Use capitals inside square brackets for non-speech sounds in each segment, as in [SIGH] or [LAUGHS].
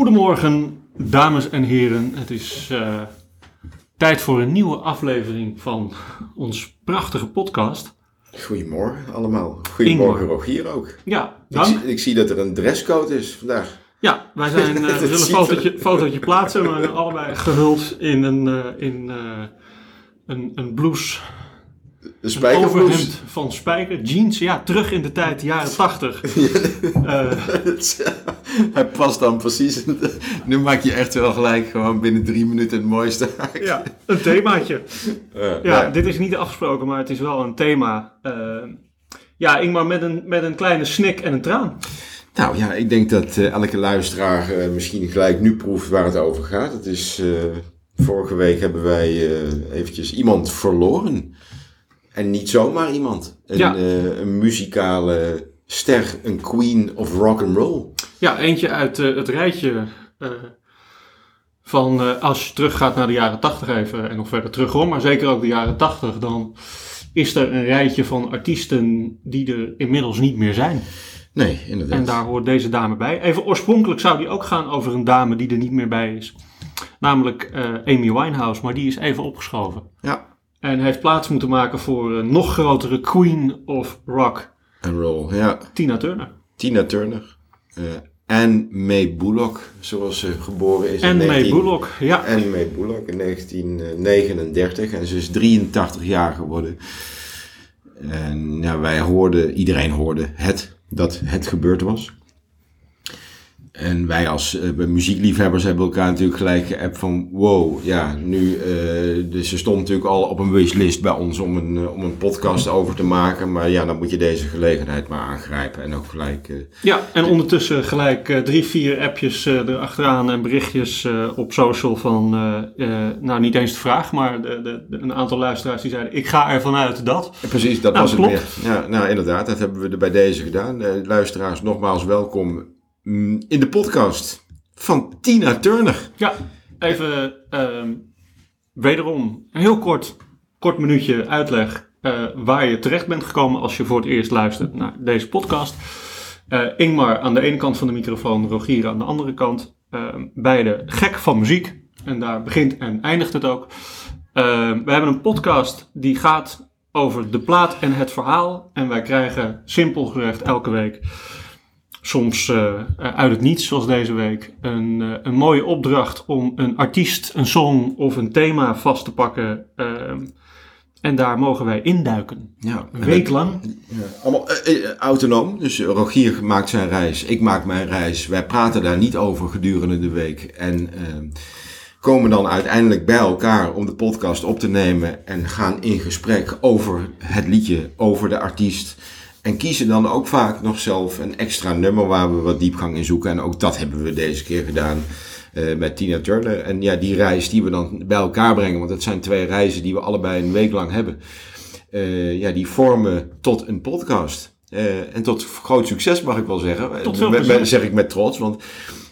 Goedemorgen, dames en heren. Het is uh, tijd voor een nieuwe aflevering van ons prachtige podcast. Goedemorgen allemaal. Goedemorgen Ingmar. Rogier ook. Ja, Ik dank. zie, ik zie dat er een dresscode is vandaag. Ja, wij [LAUGHS] zijn, eh, we zullen een fotootje, fotootje plaatsen. We zijn allebei gehuld in een, eh, in, eh, een, een blouse. De van spijker. Jeans, ja, terug in de tijd, jaren tachtig. [LAUGHS] Eh, Hij past dan precies. Nu maak je echt wel gelijk gewoon binnen drie minuten het mooiste. ja, een themaatje. Eh, Ja, nou, dit is niet afgesproken, maar het is wel een thema. Eh, ja, Ingmar, met een, met een kleine snik en een traan. nou ja, ik denk dat elke luisteraar misschien gelijk nu proeft waar het over gaat. Het is, vorige week hebben wij eventjes iemand verloren. En niet zomaar iemand. Een, Ja. eh, een muzikale ster, een queen of rock and roll. Ja, eentje uit eh, het rijtje eh, van als je teruggaat naar de jaren 80 even en nog verder terug hoor, maar zeker ook de jaren 80, dan is er een rijtje van artiesten die er inmiddels niet meer zijn. Nee, inderdaad. En daar hoort deze dame bij. Even oorspronkelijk zou die ook gaan over een dame die er niet meer bij is. Namelijk Amy Winehouse, maar die is even opgeschoven. Ja, En heeft plaats moeten maken voor een nog grotere queen of rock, and roll. Ja, Tina Turner. Tina Turner. eh en May Bullock, zoals ze geboren is En in May 19... Bullock, ja. En May Bullock in 1939. En ze is 83 jaar geworden. En nou, wij hoorden, iedereen hoorde het, dat het gebeurd was. En wij als eh, muziekliefhebbers hebben elkaar natuurlijk gelijk geappt van wow, ja, nu, eh, dus ze stond natuurlijk al op een wishlist bij ons om een, eh, om een podcast over te maken. Maar ja, dan moet je deze gelegenheid maar aangrijpen en ook gelijk... Ja, en ondertussen gelijk drie, vier appjes erachteraan en berichtjes op social van, nou niet eens de vraag, maar de, de, de- een aantal luisteraars die zeiden, ik ga ervan uit dat. Precies, dat Nou, was het meer. Ja, nou, inderdaad, dat hebben we er bij deze gedaan. Luisteraars, nogmaals welkom in de podcast van Tina Turner. Ja, even ehm, wederom een heel kort, kort minuutje uitleg eh, waar je terecht bent gekomen als je voor het eerst luistert naar deze podcast. Eh, Ingmar aan de ene kant van de microfoon, Rogier aan de andere kant. Ehm, beide gek van muziek. En daar begint en eindigt het ook. Ehm, we hebben een podcast die gaat over de plaat en het verhaal. En wij krijgen simpel gezegd elke week soms eh, eh, uit het niets, zoals deze week, een, eh, een mooie opdracht om een artiest, een song of een thema vast te pakken. ehm, en daar mogen wij induiken. Ja, Een week lang. Ja, allemaal autonoom. Dus Rogier maakt zijn reis, ik maak mijn reis. Wij praten daar niet over gedurende de week. En eh, komen dan uiteindelijk bij elkaar om de podcast op te nemen. En gaan in gesprek over het liedje, over de artiest. En kiezen dan ook vaak nog zelf een extra nummer waar we wat diepgang in zoeken. En ook dat hebben we deze keer gedaan eh, met Tina Turner. En ja, die reis die we dan bij elkaar brengen, want dat zijn twee reizen die we allebei een week lang hebben. eh, ja, die vormen tot een podcast. Eh, en tot groot succes mag ik wel zeggen. Tot veel Met- met- plezier. zeg ik met trots, want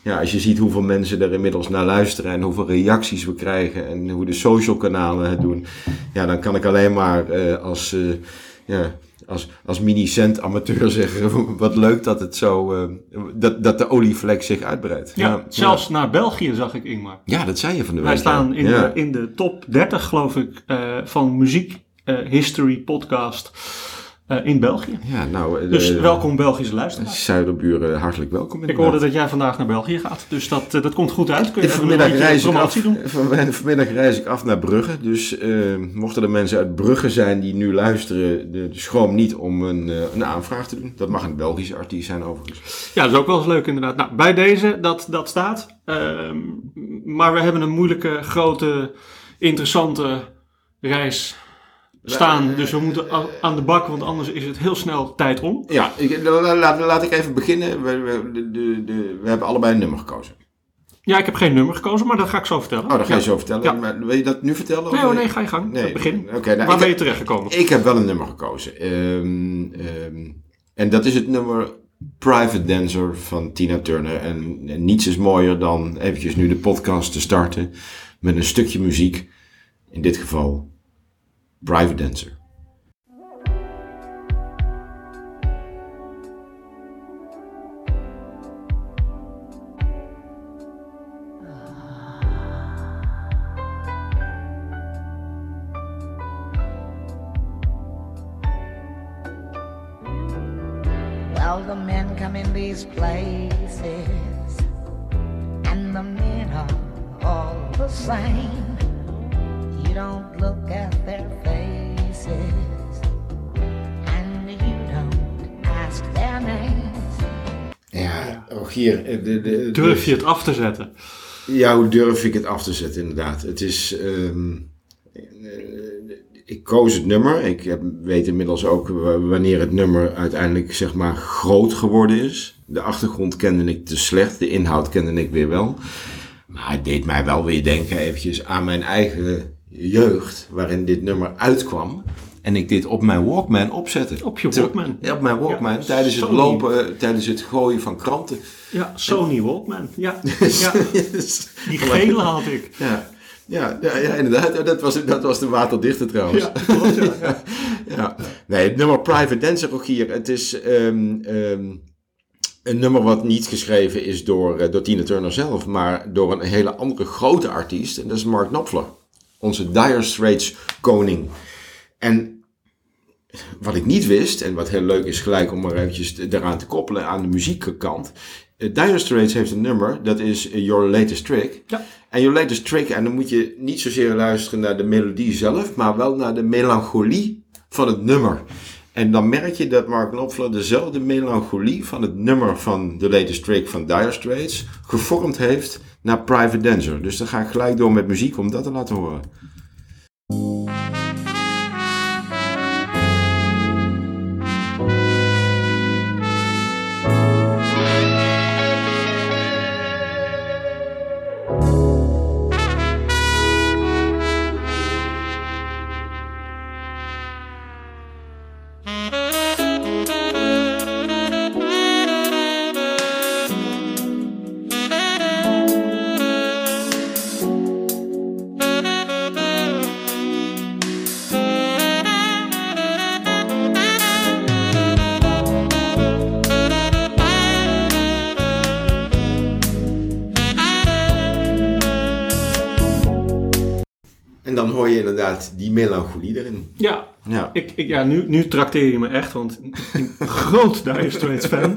ja, als je ziet hoeveel mensen er inmiddels naar luisteren en hoeveel reacties we krijgen en hoe de social kanalen het doen, ja, dan kan ik alleen maar als, ja, als, als mini-cent amateur [LAUGHS] zeggen, wat leuk dat het zo, eh, dat, dat de olievlek zich uitbreidt. Ja, zelfs naar België zag ik Ingmar. Ja, dat zei je van de week. Wij staan in, ja. de, in de top 30, geloof ik, eh, van muziek eh, history podcast eh, in België. Ja, nou, eh, Dus welkom Belgische luisteraars. Zuiderburen, hartelijk welkom. Ik hoorde dat jij vandaag naar België gaat, dus dat, eh, dat komt goed uit. Kun je Vanmiddag reis, ik af, doen? [LAUGHS] van- vanmiddag reis ik af naar Brugge. Dus mochten er mensen uit Brugge zijn die nu luisteren, de, de schroom niet om een, een aanvraag te doen. Dat mag een Belgische artiest zijn overigens. Ja, dat is ook wel eens leuk inderdaad. Nou, bij deze, dat, dat staat. Ehm, maar we hebben een moeilijke, grote, interessante reis staan. Dus we moeten aan de bak, want anders is het heel snel tijd om. Ja, ik, la- la- laat, laat ik even beginnen. We, we, de, de, de- we hebben allebei een nummer gekozen. Ja, ik heb geen nummer gekozen, maar dat ga ik zo vertellen. Oh, dat ga je Ja. zo vertellen. Ja. Maar wil je dat nu vertellen? Nee, of- nee, ga je gang. Nee. Begin. Oké, nou, Waar ben je terechtgekomen? Ik heb wel een nummer gekozen. Ehm, ehm, en dat is het nummer Private Dancer van Tina Turner. En, en niets is mooier dan eventjes nu de podcast te starten met een stukje muziek. In dit geval Private Dancer. Durf je het af te zetten? Ja, hoe durf ik het af te zetten, inderdaad. Het is. ehm, eh, ik koos het nummer. Ik heb, weet inmiddels ook wa- wanneer het nummer uiteindelijk zeg maar groot geworden is. De achtergrond kende ik te slecht, de inhoud kende ik weer wel. Maar het deed mij wel weer denken eventjes aan mijn eigen jeugd, waarin dit nummer uitkwam. En ik dit op mijn Walkman opzette. Op je Walkman? Ja, op mijn Walkman. Ja, tijdens het lopen, eh, tijdens het gooien van kranten. Ja, Sony Walkman. [LAUGHS] Ja, ja die gele had ik. Ja, ja, ja, ja, inderdaad. Dat was, dat was de waterdichte trouwens. Ja, klopt, ja. ja. [LAUGHS] Ja. Nee, het nummer Private Dancer Rogier. Het is ehm, ehm, een nummer wat niet geschreven is door, eh, door Tina Turner zelf, maar door een hele andere grote artiest. En dat is Mark Knopfler. Onze Dire Straits koning. En wat ik niet wist, en wat heel leuk is gelijk om maar eventjes eraan te koppelen aan de muziekkant. eh, Dire Straits heeft een nummer, dat is eh, Your Latest Trick. Ja. En Your Latest Trick, en dan moet je niet zozeer luisteren naar de melodie zelf, maar wel naar de melancholie van het nummer. En dan merk je dat Mark Knopfler dezelfde melancholie van het nummer van The Latest Trick van Dire Straits gevormd heeft naar Private Dancer. Dus dan ga ik gelijk door met muziek om dat te laten horen. Ik, ja nu, nu trakteer je me echt, want ik ben een groot Dire Straits fan.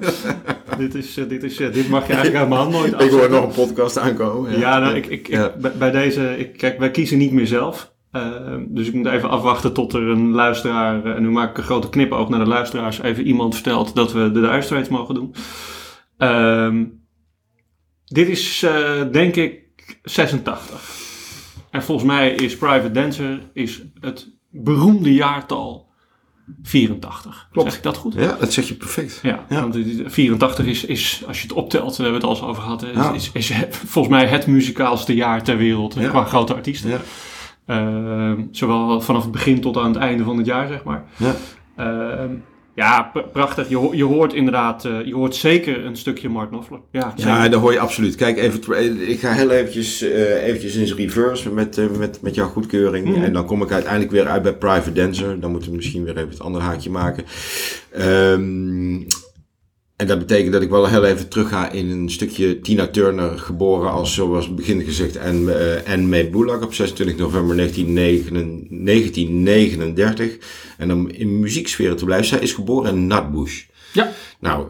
dit, is, eh, dit, is, eh, dit mag je eigenlijk hand nooit [LAUGHS] Ik hoor nog een podcast aankomen. Ja, nou, ik, ik, Ja. bij, bij deze, ik, kijk, wij kiezen niet meer zelf. Eh, dus ik moet even afwachten tot er een luisteraar, en nu maak ik een grote knipoog naar de luisteraars, even iemand vertelt dat we de Dire Straits mogen doen. Ehm, dit is, denk ik, 86. En volgens mij is Private Dancer is het beroemde jaartal 84. Klopt. Zeg ik dat goed? Ja, dat zeg je perfect. Ja, Ja. want die- 84 is, is, als je het optelt, daar hebben we het al eens over gehad, Ja. is, is, volgens mij het muzikaalste jaar ter wereld Ja. qua grote artiesten. Ja. Ehm, zowel vanaf het begin tot aan het einde van het jaar, zeg maar. Ja. Ehm, ja, prachtig. Je, ho- je hoort inderdaad, eh, je hoort zeker een stukje Mark Knopfler. Ja, zeker. Ja, dat hoor je absoluut. Kijk, even, ik ga heel eventjes, eh, eventjes in reverse met, eh, met, met jouw goedkeuring. Mhm. En dan kom ik uiteindelijk weer uit bij Private Dancer. Dan moeten we misschien weer even het andere haakje maken. Ehm, en dat betekent dat ik wel heel even terug ga in een stukje Tina Turner, geboren als, zoals begin gezegd, en uh, Anne May Bullock op 26 november 1939 1939. En om in muzieksferen te blijven, zij is geboren in Nutbush. Ja. Nou,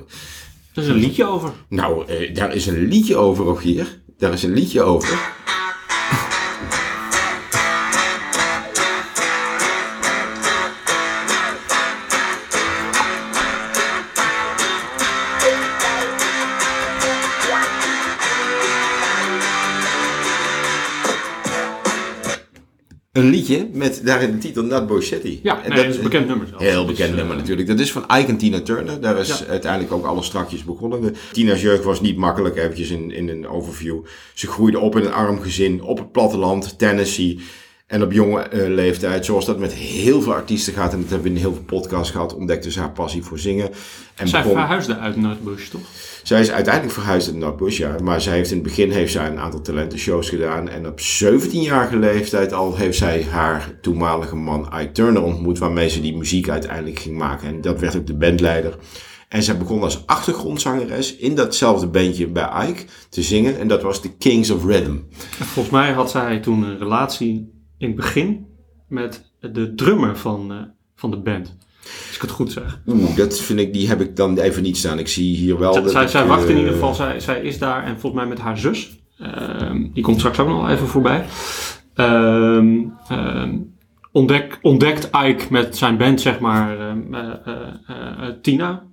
Er is een liedje over. nou, eh, daar is een liedje over, Rogier. Daar is een liedje over. Een liedje met daarin de titel Nat Boschetti. Ja, En nee, dat is een bekend nummer. zelfs. Heel bekend eh, nummer natuurlijk. Dat is van Ike Tina Turner. Daar is Ja. uiteindelijk ook alles strakjes begonnen. De- Tina's jeugd was niet makkelijk, eventjes in, in een overview. Ze groeide op in een arm gezin, op het platteland, Tennessee. En op jonge eh, leeftijd, zoals dat met heel veel artiesten gaat, en dat hebben we in heel veel podcasts gehad, ontdekte ze haar passie voor zingen. En Zij begon- verhuisde uit Nutbush, toch? zij is uiteindelijk verhuisd naar Bush, ja. Maar zij heeft in het begin heeft zij een aantal talentenshows gedaan. En op 17-jarige leeftijd al heeft zij haar toenmalige man Ike Turner ontmoet. Waarmee ze die muziek uiteindelijk ging maken. En dat werd ook de bandleider. En zij begon als achtergrondzangeres in datzelfde bandje bij Ike te zingen. En dat was de Kings of Rhythm. En volgens mij had zij toen een relatie in het begin met de drummer van, eh, van de band. Als ik het goed zeg. Oeh, dat vind ik, die heb ik dan even niet staan. Ik zie hier wel Zij, dat zij, ik, zij wacht in eh, ieder geval, zij, zij is daar en volgens mij met haar zus. Ehm, die komt straks ook nog even voorbij. Ehm, ehm, ontdek, ontdekt Ike met zijn band, zeg maar, eh, Tina.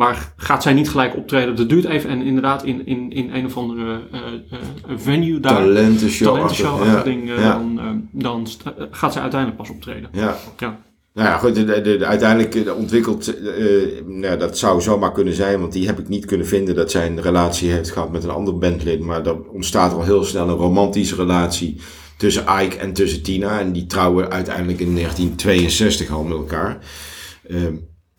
Maar gaat zij niet gelijk optreden? Dat duurt even. En inderdaad, in, in, in een of andere eh, eh, venue daar, Talentenshow. talentenshow ja, ding, eh, ja, dan, dan gaat zij uiteindelijk pas optreden. ja. Ja. Nou ja, goed, de, de, de- uiteindelijk ontwikkeld, eh, nou, dat zou zomaar kunnen zijn, want die heb ik niet kunnen vinden dat zij een relatie heeft gehad met een ander bandlid. Maar er ontstaat al heel snel een romantische relatie tussen Ike en tussen Tina. En die trouwen uiteindelijk in 1962 al met elkaar. Ehm,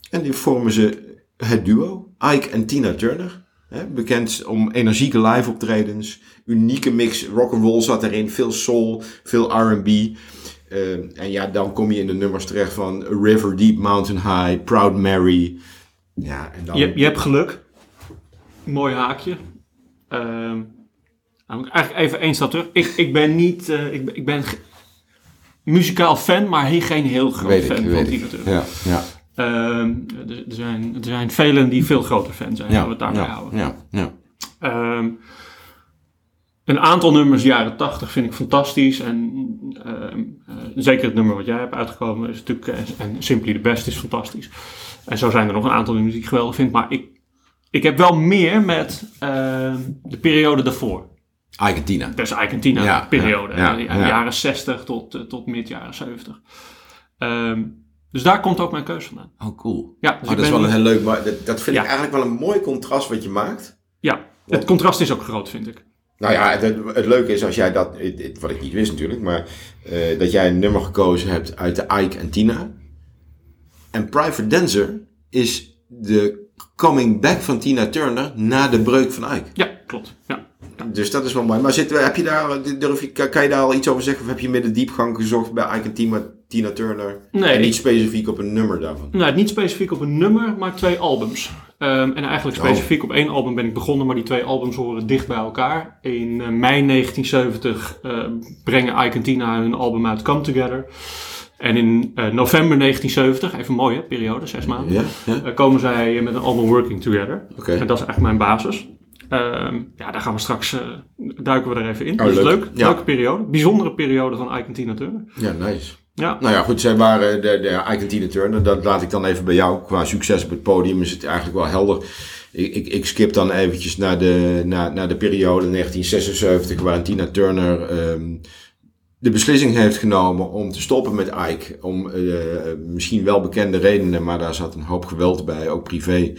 en die vormen ze het duo, Ike en Tina Turner. Hè, bekend om energieke live optredens, unieke mix rock'n'roll zat erin, veel soul, veel R&B. Eh, en ja, dan kom je in de nummers terecht van River Deep Mountain High, Proud Mary. Ja, en dan... Je, je hebt geluk. Mooi haakje. Ik eigenlijk even één stap terug. Ik, ik ben niet... eh, ik, ben- ik ben muzikaal fan, maar geen heel groot weet fan ik, van weet Tina. Turner. Ja, ja, er, er zijn, er zijn velen die veel groter fan zijn. ja, we het daarbij ja, houden. ja, ja. Ehm, een aantal nummers jaren 80 vind ik fantastisch. En ehm, eh, zeker het nummer wat jij hebt uitgekomen is natuurlijk. eh, en Simply the Best is fantastisch. En zo zijn er nog een aantal nummers die ik geweldig vind. Maar ik, ik heb wel meer met ehm, de periode daarvoor. Ike en Tina. Dus eigenlijk een tiener Ja, periode. ja, ja, jaren 60 tot, eh, tot mid jaren 70. Ehm, dus daar komt ook mijn keuze vandaan. Oh, cool. Ja, dus Oh, ik dat is wel een heel leuk, maar dat, dat vind Ja. ik eigenlijk wel een mooi contrast wat je maakt. Ja, het contrast is ook groot, vind ik. Nou ja, het, het leuke is als jij dat, wat ik niet wist natuurlijk, maar eh, dat jij een nummer gekozen hebt uit de Ike en Tina. En Private Dancer is de coming back van Tina Turner na de breuk van Ike. Ja, klopt. Ja. Dus dat is wel mooi. Maar zit, heb je daar, durf je, kan je daar al iets over zeggen? Of heb je de diepgang gezocht bij Ike en Tina, Tina Turner? Nee. En niet specifiek op een nummer daarvan? Nou, niet specifiek op een nummer, maar twee albums. Ehm, en eigenlijk Oh. specifiek op één album ben ik begonnen, maar die twee albums horen dicht bij elkaar. In eh, mei 1970 eh, brengen Ike en Tina hun album uit Come Together. En in eh, november 1970, even een mooie periode, zes maanden, Ja? ja? komen zij met een album Working Together. En dat is eigenlijk mijn basis. Ehm, ja, daar gaan we straks, duiken we er even in. Oh, dat is leuk. leuk. Ja. Leuke periode. Bijzondere periode van Ike en Tina Turner. Ja, nice. Ja, Nou ja, goed, zij waren de, de Tina Turner. Dat laat ik dan even bij jou. Qua succes op het podium is het eigenlijk wel helder. Ik, ik, ik skip dan eventjes naar de, naar, naar de periode 1976, waarin Tina Turner ehm, de beslissing heeft genomen om te stoppen met Ike. Om eh, misschien wel bekende redenen, maar daar zat een hoop geweld bij, ook privé.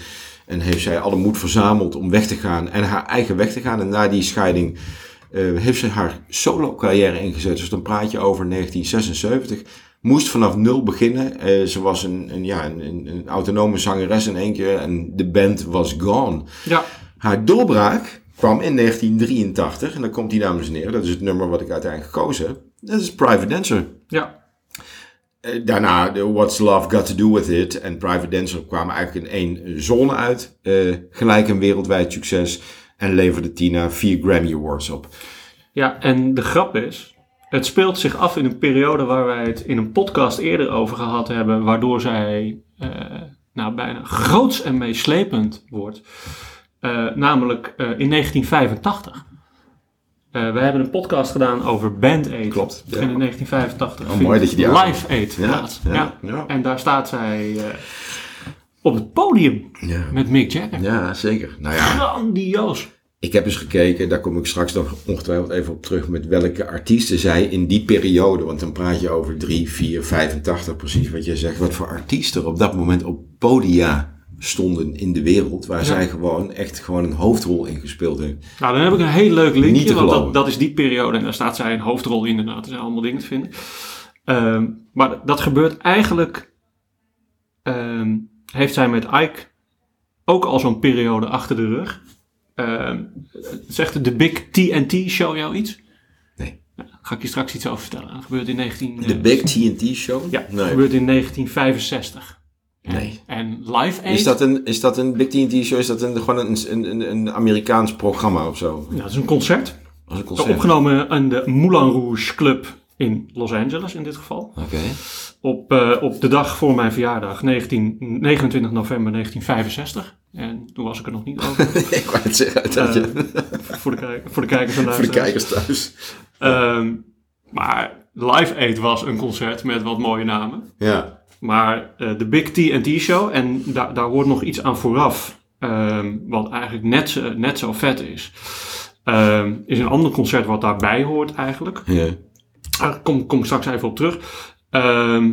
En heeft zij alle moed verzameld om weg te gaan en haar eigen weg te gaan. En na die scheiding eh, heeft ze haar solo carrière ingezet. Dus dan praat je over 1976. Moest vanaf nul beginnen. Eh, ze was een, een, ja, een, een, autonome zangeres in één keer en de band was gone. ja. Haar doorbraak kwam in 1983 en dan komt die dames en heren. Dat is het nummer wat ik uiteindelijk gekozen heb. Dat is Private Dancer. ja. Eh, daarna What's Love Got To Do With It en Private Dancer kwamen eigenlijk in één zone uit. Gelijk een wereldwijd succes. En leverde Tina vier Grammy Awards op. Ja, en de grap is, het speelt zich af in een periode waar wij het in een podcast eerder over gehad hebben, waardoor zij eh, nou, bijna groots en meeslepend wordt. Eh, namelijk eh, in 1985. Eh, we hebben een podcast gedaan over Band Aid. Klopt, in ja. 1985 Oh, mooi dat je die Live Aid Ja, plaats. ja, Ja, ja. En daar staat zij op het podium Ja, met Mick Jagger. ja zeker. Nou ja, Grandioos. ik heb eens gekeken, daar kom ik straks nog ongetwijfeld even op terug, met welke artiesten zij in die periode, want dan praat je over 3, 4, 85 precies wat jij zegt, wat voor artiesten er op dat moment op podia stonden in de wereld, waar zij gewoon echt gewoon een hoofdrol in gespeeld heeft. Nou, dan heb ik een heel leuk Niet linkje, te want dat, dat is die periode en daar staat zij een hoofdrol in inderdaad. Er zijn allemaal dingen te vinden. Ehm, maar dat gebeurt eigenlijk, ehm, heeft zij met Ike ook al zo'n periode achter de rug. Ehm, zegt de Big TNT Show jou iets? Nee. Ja, ga ik je straks iets over vertellen. Dat gebeurt in 19... De eh, Big TNT Show? Ja, dat Nee. gebeurt in 1965. En, Nee. En Live Aid... Is dat een, is dat een Big TNT Show? Is dat een, gewoon een, een, een, Amerikaans programma of zo? Nou, dat is een concert. Als een concert? Opgenomen aan de Moulin Rouge Club in Los Angeles in dit geval. Oké. Op, eh, op de dag voor mijn verjaardag, 19, 29 november 1965. En toen was ik er nog niet over. [LAUGHS] ik wou het zeggen. Dat Eh, voor, de, kijk- voor de kijkers en [LAUGHS] voor de kijkers thuis. [LAUGHS] Ehm, maar Live Aid was een concert met wat mooie namen. Ja. Maar eh, de Big T&T Show, en daar daar hoort nog iets aan vooraf, ehm, wat eigenlijk net, zo- net zo vet is, ehm, is een ander concert wat daarbij hoort eigenlijk. ja. Daar kom, kom ik straks even op terug. Ehm,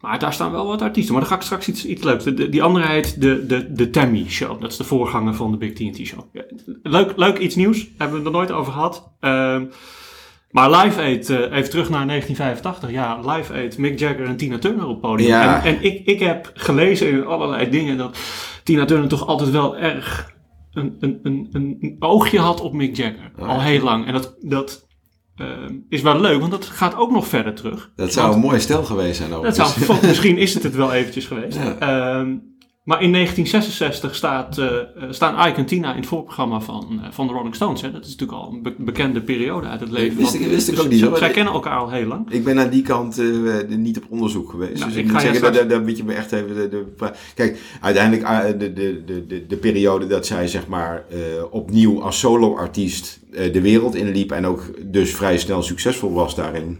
maar daar staan wel wat artiesten. Maar dan ga ik straks iets, iets leuks. De, die andere heet de, de, de Tammy Show. Dat is de voorganger van de Big T&T Show. Leuk, leuk iets nieuws. Hebben we het er nooit over gehad. Ehm, maar Live Aid, eh, even terug naar 1985. Ja, Live Aid, Mick Jagger en Tina Turner op het podium. Ja. En, en ik, ik heb gelezen in allerlei dingen dat Tina Turner toch altijd wel erg een, een, een, oogje had op Mick Jagger. Oh, Al heel lang. En dat, dat ehm, is wel leuk, want dat gaat ook nog verder terug. Dat zou een mooi stel geweest zijn. Dat overigens. zou, [LAUGHS] misschien is het het wel eventjes geweest. Ja. Ehm, maar in 1966 staat, eh, eh, staan Ike en Tina in het voorprogramma van, eh, van de Rolling Stones. Hè. Dat is natuurlijk al een be- bekende periode uit het leven. Wist van- ik- wist ik dus ook niet, zij- hoor. Zij kennen elkaar al heel lang. Ik ben aan die kant niet op onderzoek geweest. Nou, dus ik ga zeggen, straks- daar, daar moet je me echt even... De, de, kijk, uiteindelijk ah, de, de, de, de, de periode dat zij zeg maar opnieuw als solo-artiest de wereld inliep... en ook dus vrij snel succesvol was daarin.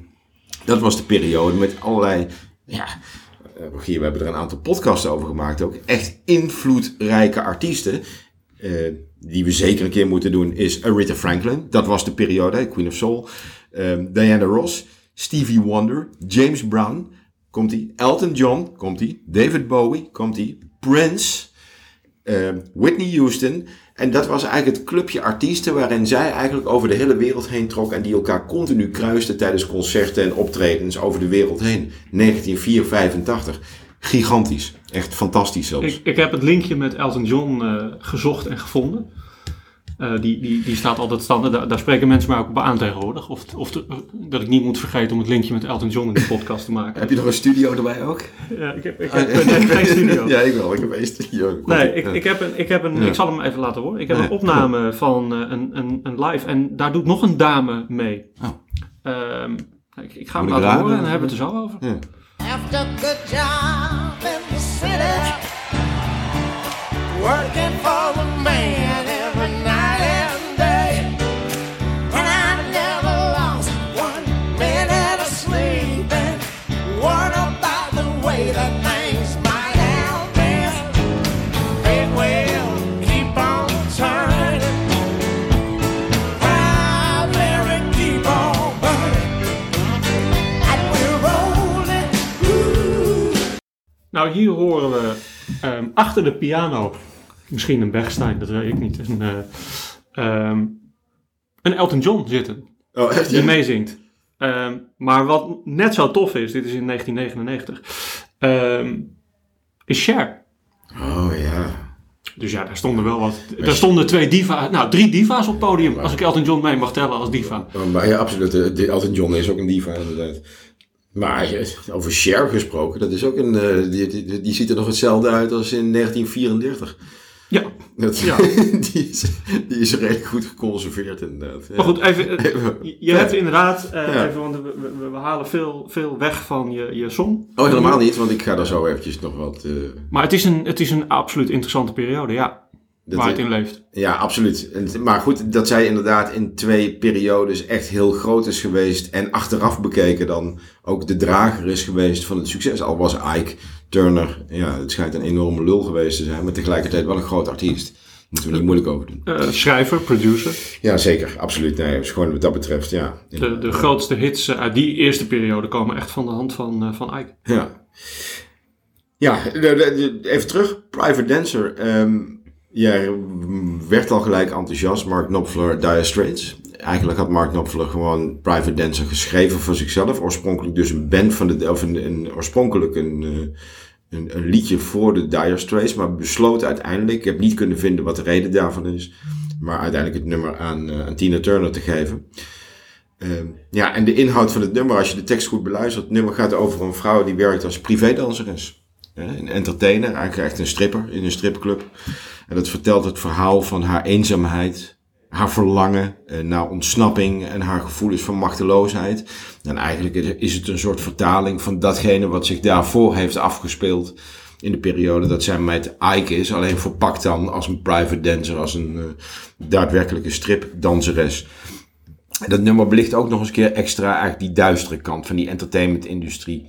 Dat was de periode met allerlei... Ja, Rogier, we hebben er een aantal podcasts over gemaakt ook. Echt invloedrijke artiesten. eh, die we zeker een keer moeten doen, is Aretha Franklin. Dat was de periode, Queen of Soul. Ehm, Diana Ross, Stevie Wonder, James Brown, komt ie. Elton John, komt ie. David Bowie, komt ie. Prince, ehm, Whitney Houston. En dat was eigenlijk het clubje artiesten waarin zij eigenlijk over de hele wereld heen trok en die elkaar continu kruisten tijdens concerten en optredens over de wereld heen. 1984. Gigantisch. Echt fantastisch zelfs. Ik, ik heb het linkje met Elton John eh, gezocht en gevonden. Eh, die, die, die staat altijd standaard. Daar, daar spreken mensen mij ook op aan tegenwoordig. Of, of te- dat ik niet moet vergeten om het linkje met Elton John in de podcast te maken. Heb je nog een studio erbij ook? Ja, ik heb, ik heb eh, nee, geen studio. [LAUGHS] Ja, ik wel. Ik heb één studio. Nee, ik, ik, heb een, ik, heb een, Ja. ik zal hem even laten horen. Ik heb een opname van eh, een, een, een live en daar doet nog een dame mee. Oh. Ehm, ik, ik ga hem laten horen en dan hebben we het er zo over. Ja. After a good job in the city, working for the man Nou, hier horen we ehm, achter de piano, misschien een Bergstein, dat weet ik niet, een, eh, ehm, een Elton John zitten Oh, echt? die meezingt. Ehm, maar wat net zo tof is, dit is in 1999, ehm, is Cher. Oh ja. Dus ja, daar stonden wel wat. Daar stonden twee diva's, nou drie diva's op het podium. Als ik Elton John mee mag tellen als diva. Maar, maar ja, absoluut. eh, de- Elton John is ook een diva, inderdaad. Maar over Cher gesproken, dat is ook een. eh, die, die, die ziet er nog hetzelfde uit als in 1934. Ja, Dat, Ja. [LAUGHS] die, is, die is redelijk goed geconserveerd, inderdaad. Maar goed, even. eh, je- hebt inderdaad, eh, Ja. even, want we, we, we halen veel, veel weg van je, je song. Oh, helemaal niet, want ik ga daar zo eventjes nog wat. Maar het is een, het is een absoluut interessante periode, ja. Dat- waar het in leeft. Ja, absoluut. En- Maar goed, dat zij inderdaad in twee periodes echt heel groot is geweest. En achteraf bekeken dan ook de drager is geweest van het succes. Al was Ike Turner, ja, het schijnt een enorme lul geweest te zijn. Maar tegelijkertijd wel een groot artiest. Moeten we niet moeilijk over doen. Eh, schrijver, producer. Ja, zeker. Absoluut. Nee, dus gewoon wat dat betreft, ja. De, de grootste hits eh, uit die eerste periode komen echt van de hand van, eh, van Ike. Ja. Ja, even terug. Private Dancer. Ehm jij werd al gelijk enthousiast. Mark Knopfler, Dire Straits. Eigenlijk had Mark Knopfler gewoon Private Dancer geschreven voor zichzelf. Oorspronkelijk dus een band van de... Of een, oorspronkelijk een, eh, een, een liedje voor de Dire Straits. Maar besloot uiteindelijk... Ik heb niet kunnen vinden wat de reden daarvan is. Maar uiteindelijk het nummer aan, eh, aan Tina Turner te geven. Ehm, ja, en de inhoud van het nummer, als je de tekst goed beluistert, het nummer gaat over een vrouw die werkt als privédanseres. Een entertainer, eigenlijk echt een stripper in een stripclub. En dat vertelt het verhaal van haar eenzaamheid, haar verlangen eh, naar ontsnapping en haar gevoelens van machteloosheid. En eigenlijk is het een soort vertaling van datgene wat zich daarvoor heeft afgespeeld in de periode dat zij met Ike is. Alleen verpakt dan als een private dancer, als een uh, daadwerkelijke stripdanseres. Dat nummer belicht ook nog eens een keer extra eigenlijk die duistere kant van die entertainmentindustrie.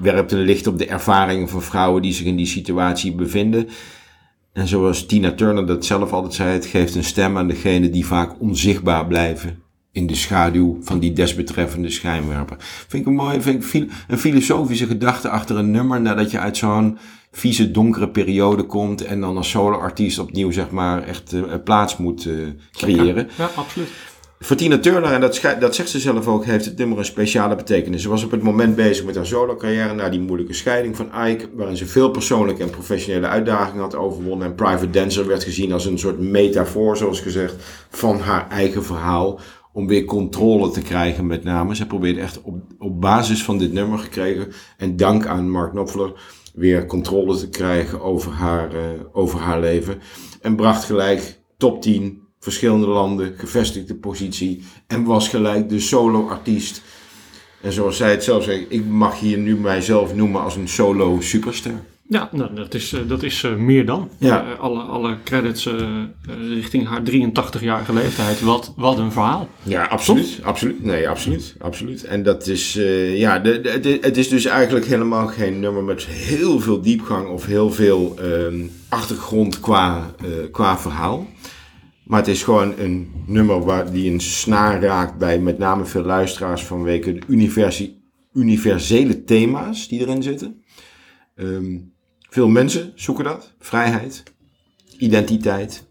Werpt een licht op de ervaringen van vrouwen die zich in die situatie bevinden. En zoals Tina Turner dat zelf altijd zei, het geeft een stem aan degenen die vaak onzichtbaar blijven in de schaduw van die desbetreffende schijnwerper. Vind ik een mooie, vind ik een filosofische gedachte achter een nummer nadat je uit zo'n vieze donkere periode komt en dan als solo-artiest opnieuw zeg maar echt uh, plaats moet uh, creëren. Ja, absoluut. Voor Tina Turner, en dat, dat, zegt ze zelf ook, heeft het nummer een speciale betekenis. Ze was op het moment bezig met haar solo-carrière na die moeilijke scheiding van Ike, waarin ze veel persoonlijke en professionele uitdagingen had overwonnen. En Private Dancer werd gezien als een soort metafoor, zoals gezegd, van haar eigen verhaal. Om weer controle te krijgen, met name. Ze probeerde echt op, op basis van dit nummer gekregen. En dank aan Mark Knopfler weer controle te krijgen over haar, uh, over haar leven. En bracht gelijk top 10 verschillende landen, gevestigde positie en was gelijk de solo-artiest. En zoals zij het zelf zei, ik mag hier nu mijzelf noemen als een solo-superster. Ja, nou, dat is, dat is uh, meer dan. Ja. Uh, alle, alle credits uh, richting haar 83-jarige leeftijd. Wat, wat een verhaal. Ja, absoluut. Absoluut. Nee, absoluut. Absoluut. En dat is, ja, de, de, de, het is dus eigenlijk helemaal geen nummer met heel veel diepgang of heel veel ehm, achtergrond qua, qua verhaal. Maar het is gewoon een nummer waar die een snaar raakt bij met name veel luisteraars vanwege de universele thema's die erin zitten. Um, veel mensen zoeken dat. Vrijheid, identiteit.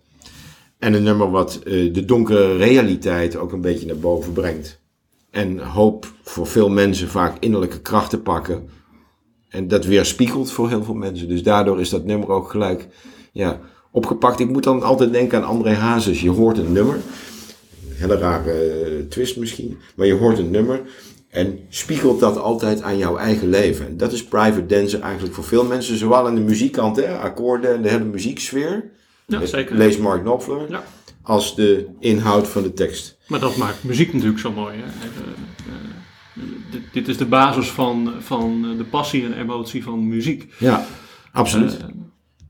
En een nummer wat uh, de donkere realiteit ook een beetje naar boven brengt. En hoop voor veel mensen vaak innerlijke krachten pakken. En dat weerspiegelt voor heel veel mensen. Dus daardoor is dat nummer ook gelijk ja, opgepakt. Ik moet dan altijd denken aan André Hazes. Je hoort een nummer. Een hele rare uh, twist misschien. Maar je hoort een nummer. En spiegelt dat altijd aan jouw eigen leven. En dat is private dancer eigenlijk voor veel mensen. Zowel aan de muziekkant, hè, akkoorden en de hele muzieksfeer. Ja, zeker. Lees Mark Knopfler. Ja. Als de inhoud van de tekst. Maar dat maakt muziek natuurlijk zo mooi. Hè? Uh, dit, dit, is de basis van, van de passie en emotie van muziek. Ja, absoluut.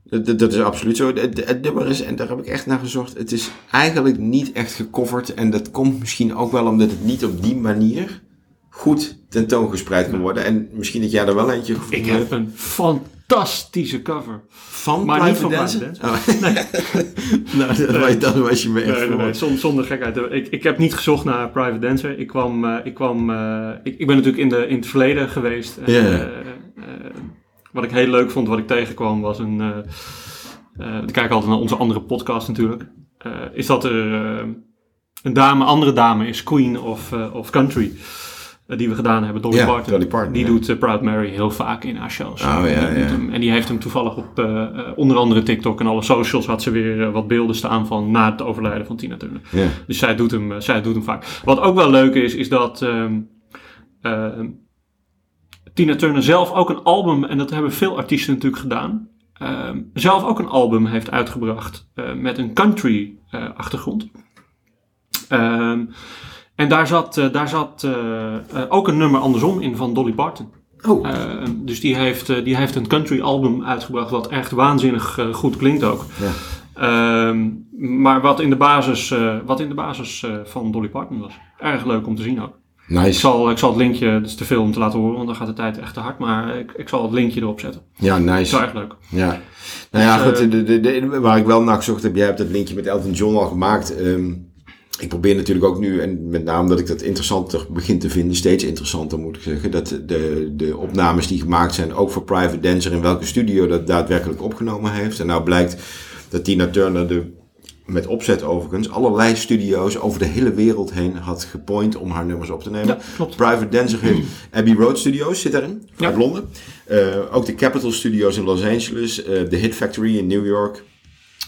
Dat, dat, is absoluut zo. Het, het nummer is, en daar heb ik echt naar gezocht, het is eigenlijk niet echt gecoverd. En dat komt misschien ook wel omdat het niet op die manier goed tentoongespreid kan worden. En misschien dat jij er wel eentje gevonden Ik heb een fantastische cover. Van maar niet van. Oh. [LAUGHS] nou, dat, was, je me echt Nee, nee, nee, zonder, zonder gekheid. Ik, ik heb niet gezocht naar Private Dancer. Ik kwam, eh, ik, kwam eh, ik, ik ben natuurlijk in, de, in het verleden geweest. Ja. eh, wat ik heel leuk vond, wat ik tegenkwam, was een. eh eh, ik kijk altijd naar onze andere podcast natuurlijk. Eh, is dat er een dame, andere dame is Queen of, of Country. die we gedaan hebben, Dolly Ja, Parton. Dolly Parton, die ja. doet Proud Mary heel vaak in haar shows. Oh, ja, ja. hem- en die heeft hem toevallig op onder andere TikTok en alle socials had ze weer wat beelden staan van na het overlijden van Tina Turner. Dus zij doet hem, zij doet hem vaak. Wat ook wel leuk is, is dat ehm, ehm, Tina Turner zelf ook een album, en dat hebben veel artiesten natuurlijk gedaan, ehm, zelf ook een album heeft uitgebracht eh, met een country eh, achtergrond. Ehm, en daar zat, eh, daar zat ook een nummer andersom in van Dolly Parton. Oh, Ehm, dus die heeft, die heeft een country album uitgebracht wat echt waanzinnig goed klinkt ook. ja. Maar wat in de basis, wat in de basis van Dolly Parton was. Erg leuk om te zien ook. Ik zal, ik zal het linkje, het is te veel om te laten horen, want dan gaat de tijd echt te hard. Maar ik, ik zal het linkje erop zetten. Ja, Dat is nice. wel erg leuk. Ja. Nou ja, Dus, goed, eh, de, de, de- waar ik wel naar gezocht heb, jij hebt dat linkje met Elton John al gemaakt. Ehm, ik probeer natuurlijk ook nu, en met name dat ik dat interessanter begin te vinden, steeds interessanter moet ik zeggen, dat de, de opnames die gemaakt zijn, ook voor Private Dancer, in welke studio dat daadwerkelijk opgenomen heeft. En nou blijkt dat Tina Turner de, met opzet overigens, allerlei studio's over de hele wereld heen had gepoint om haar nummers op te nemen. Ja, klopt. Private Dancer heeft Abbey Road Studios, zit daarin, Ja. uit Londen. Eh, ook de Capitol Studios in Los Angeles, eh, de Hit Factory in New York.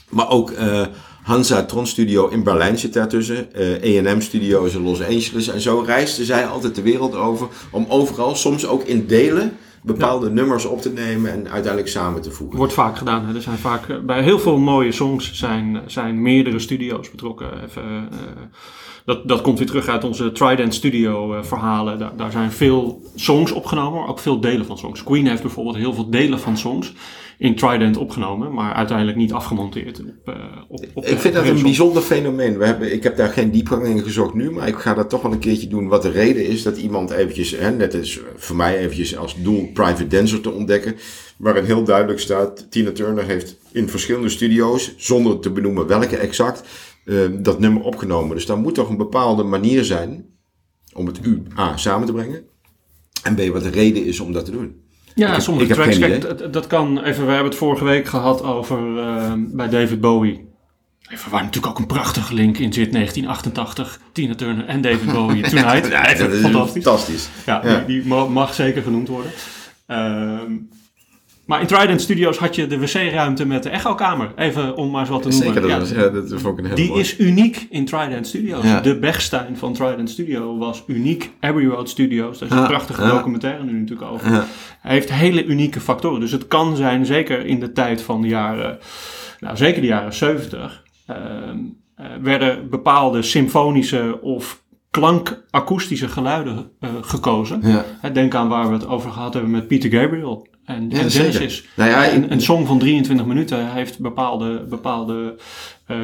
Maar ook eh, Hansa Tron Studio in Berlijn zit daartussen. A&M Studios in Los Angeles. En zo reisde zij altijd de wereld over om overal, soms ook in delen, bepaalde nummers op te nemen en uiteindelijk samen te voegen. Wordt vaak gedaan. Hè. Er zijn vaak, eh, bij heel veel mooie songs zijn, zijn meerdere studio's betrokken. Even, eh, dat, dat komt weer terug uit onze Trident Studio eh, verhalen. Daar, daar zijn veel songs opgenomen, maar ook veel delen van songs. Queen heeft bijvoorbeeld heel veel delen van songs in Trident opgenomen, maar uiteindelijk niet afgemonteerd. Op, eh, op, op Ik vind dat een bijzonder fenomeen. We hebben, ik heb daar geen diepgang in gezocht nu, maar ik ga dat toch wel een keertje doen. Wat de reden is dat iemand eventjes, hè, net is voor mij eventjes als doel Private Dancer te ontdekken, waarin heel duidelijk staat, Tina Turner heeft in verschillende studio's, zonder te benoemen welke exact, eh, dat nummer opgenomen. Dus daar moet toch een bepaalde manier zijn om het U, A, samen te brengen. En B, wat de reden is om dat te doen. Ja, Ik sommige ik tracks, kijk, dat, dat kan even, we hebben het vorige week gehad over eh, bij David Bowie. Even waar natuurlijk ook een prachtige link in zit, 1988, Tina Turner en David Bowie Tonight. [LAUGHS] Ja, dat is fantastisch. fantastisch. Ja, Ja. Die, die ma- mag zeker genoemd worden. Ehm, maar in Trident Studios had je de wc-ruimte met de echokamer. Even om maar eens wat te noemen. Zeker, dat, Ja, ja, dat vond ik een hele die is uniek in Trident Studios. Ja. De Bechstein van Trident Studio was uniek. Abbey Road Studios, daar is een prachtige documentaire nu natuurlijk over. Hij heeft hele unieke factoren. Dus het kan zijn, zeker in de tijd van de jaren, nou zeker de jaren 70, ehm, eh, werden bepaalde symfonische of klankakoestische geluiden eh, gekozen. Ja. Denk aan waar we het over gehad hebben met Peter Gabriel en, Ja, en. Nou ja, een, song van 23 minuten heeft bepaalde, bepaalde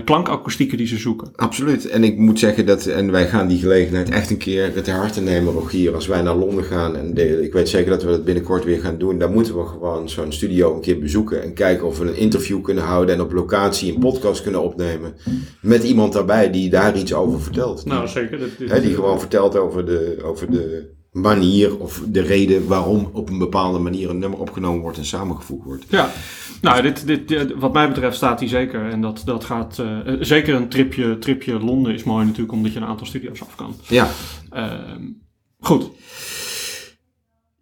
klankakoestieken die ze zoeken. Absoluut. En ik moet zeggen dat, en wij gaan die gelegenheid echt een keer te harte nemen, Rogier, als wij naar Londen gaan. En de- ik weet zeker dat we dat binnenkort weer gaan doen. Dan moeten we gewoon zo'n studio een keer bezoeken en kijken of we een interview kunnen houden en op locatie een podcast kunnen opnemen. Met iemand daarbij die daar iets over vertelt. Nou, zeker. Dat, die gewoon vertelt over de, over de manier of de reden waarom op een bepaalde manier een nummer opgenomen wordt en samengevoegd wordt. Ja, nou, dit, dit, wat mij betreft staat hij zeker. En dat, dat gaat, eh, eh, zeker een tripje, tripje Londen is mooi natuurlijk, omdat je een aantal studio's af kan. Ja. Ehm, goed,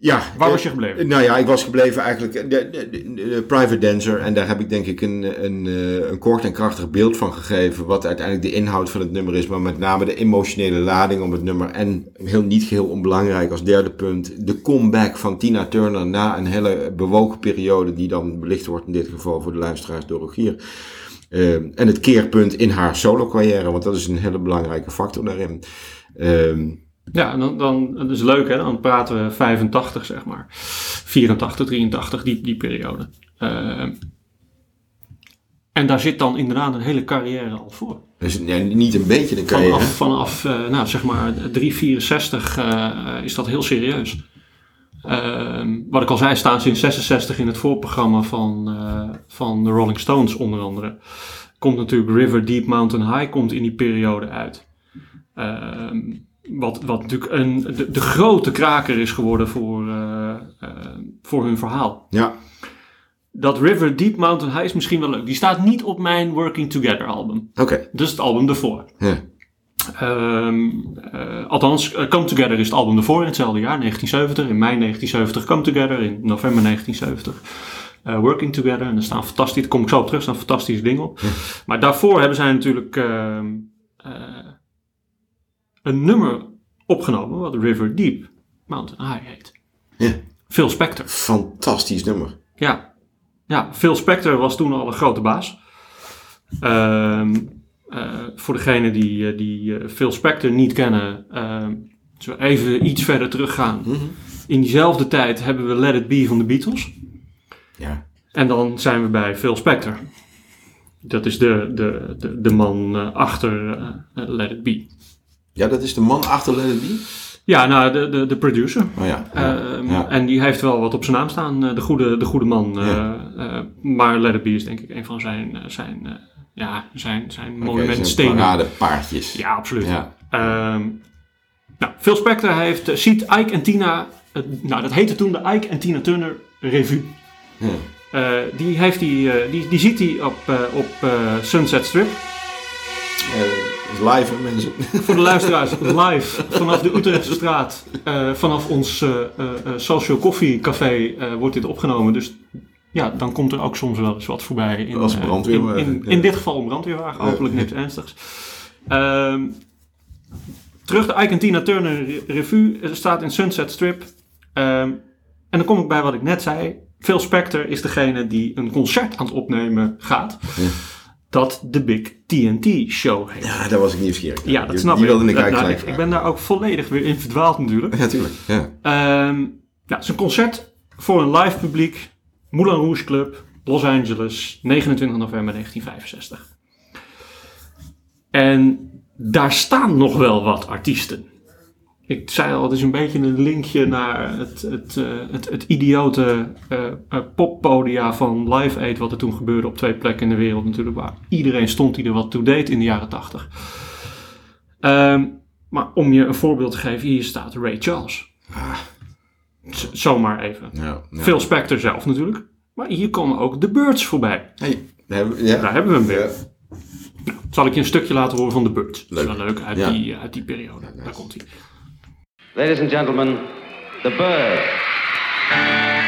Ja, waar eh, was je gebleven? Nou ja, ik was gebleven eigenlijk de, de, de- de Private Dancer. En daar heb ik denk ik een, een, eh, een kort en krachtig beeld van gegeven. Wat uiteindelijk de inhoud van het nummer is. Maar met name de emotionele lading om het nummer. En heel niet geheel onbelangrijk als derde punt. De comeback van Tina Turner na een hele bewogen periode. Die dan belicht wordt in dit geval voor de luisteraars door Rogier. Eh, en het keerpunt in haar solo carrière. Want dat is een hele belangrijke factor daarin. Ehm, Ja, dan, dan, dat is leuk hè, dan praten we 85 zeg maar. 84, 83, die, die periode. Ehm, en daar zit dan inderdaad een hele carrière al voor. dus ja, niet een beetje een carrière. Vanaf, vanaf eh, nou, zeg maar 364 eh, is dat heel serieus. Ehm, wat ik al zei, staan ze in 66 in het voorprogramma van, eh, van de Rolling Stones onder andere. Komt natuurlijk River Deep Mountain High komt in die periode uit. Ehm, wat, wat natuurlijk een, de, de grote kraker is geworden voor, eh, eh, voor hun verhaal. Ja. Dat River Deep Mountain High is misschien wel leuk. Die staat niet op mijn Working Together album. Oké. Is het album ervoor. Ja. Ehm, eh, althans, Come Together is het album ervoor in hetzelfde jaar, 1970. In mei 1970 Come Together, in november 1970 eh, Working Together. En er staan fantastisch, daar kom ik zo op terug, er staan fantastische dingen op. Maar daarvoor hebben zij natuurlijk ehm, eh, een nummer opgenomen wat River Deep Mountain High heet. Ja. Phil Spector. Fantastisch nummer. Ja. ja, Phil Spector was toen al een grote baas. Ehm, eh, voor degenen die, eh, die eh, Phil Spector niet kennen, als we even iets verder teruggaan. In diezelfde tijd hebben we Let It Be van de Beatles. Ja. En dan zijn we bij Phil Spector. Dat is de, de, de, de man achter Let It Be. Ja, dat is de man achter Let It Be? Ja, nou, de, de, de producer. Oh ja. ja. Ehm, ja. En die heeft wel wat op zijn naam staan, eh, de, goede, de goede man. eh, Ja. eh, maar Let It Be is denk ik een van zijn, zijn, eh, ja, zijn, zijn monumentstenen. zijn paradepaardjes. Ja, absoluut. Ehm, nou, Phil Spector heeft, ziet Ike en Tina, nou dat heette toen de Ike en Tina Turner Revue. Die, heeft die, die, die ziet hij op, op Sunset Strip. Live, mensen. [LAUGHS] Voor de luisteraars, live vanaf de Utrechtse straat, eh, vanaf ons eh, eh, Social Coffee Café wordt dit opgenomen. Dus ja, dan komt er ook soms wel eens wat voorbij. In, Als brandweerwagen, In, in, ja. dit geval een brandweerwagen, hopelijk niks ernstigs. Ehm, terug de Ike Tina Turner Re- Revue staat in Sunset Strip. Ehm, En dan kom ik bij wat ik net zei. Phil Spector is degene die een concert aan het opnemen gaat. Dat de Big TNT Show heet. Ja, daar was ik nieuwsgierig. Ja, dat snap die ik. wilde ik Nou, ik, ik ben daar ook volledig weer in verdwaald natuurlijk. Ja, tuurlijk. Ja. Ehm nou, het is een concert voor een live publiek. Moulin Rouge Club, Los Angeles, 29 november 1965. En daar staan nog wel wat artiesten. Ik zei al, het is een beetje een linkje naar het, het, eh, het, het idiote eh, eh, poppodia van Live Aid, wat er toen gebeurde op twee plekken in de wereld natuurlijk, waar iedereen stond die er wat toe deed in de jaren 80. Ehm, maar om je een voorbeeld te geven, hier staat Ray Charles. Z- zomaar even. Ja, ja. Phil Spector zelf natuurlijk. Maar hier komen ook de Birds voorbij. Hey, daar hebben we- ja. Daar hebben we hem weer. Ja. Zal ik je een stukje laten horen van de Birds. Dat is Leuk. wel leuk uit, die, uit die periode. Daar komt hij. Ladies and gentlemen, the bird.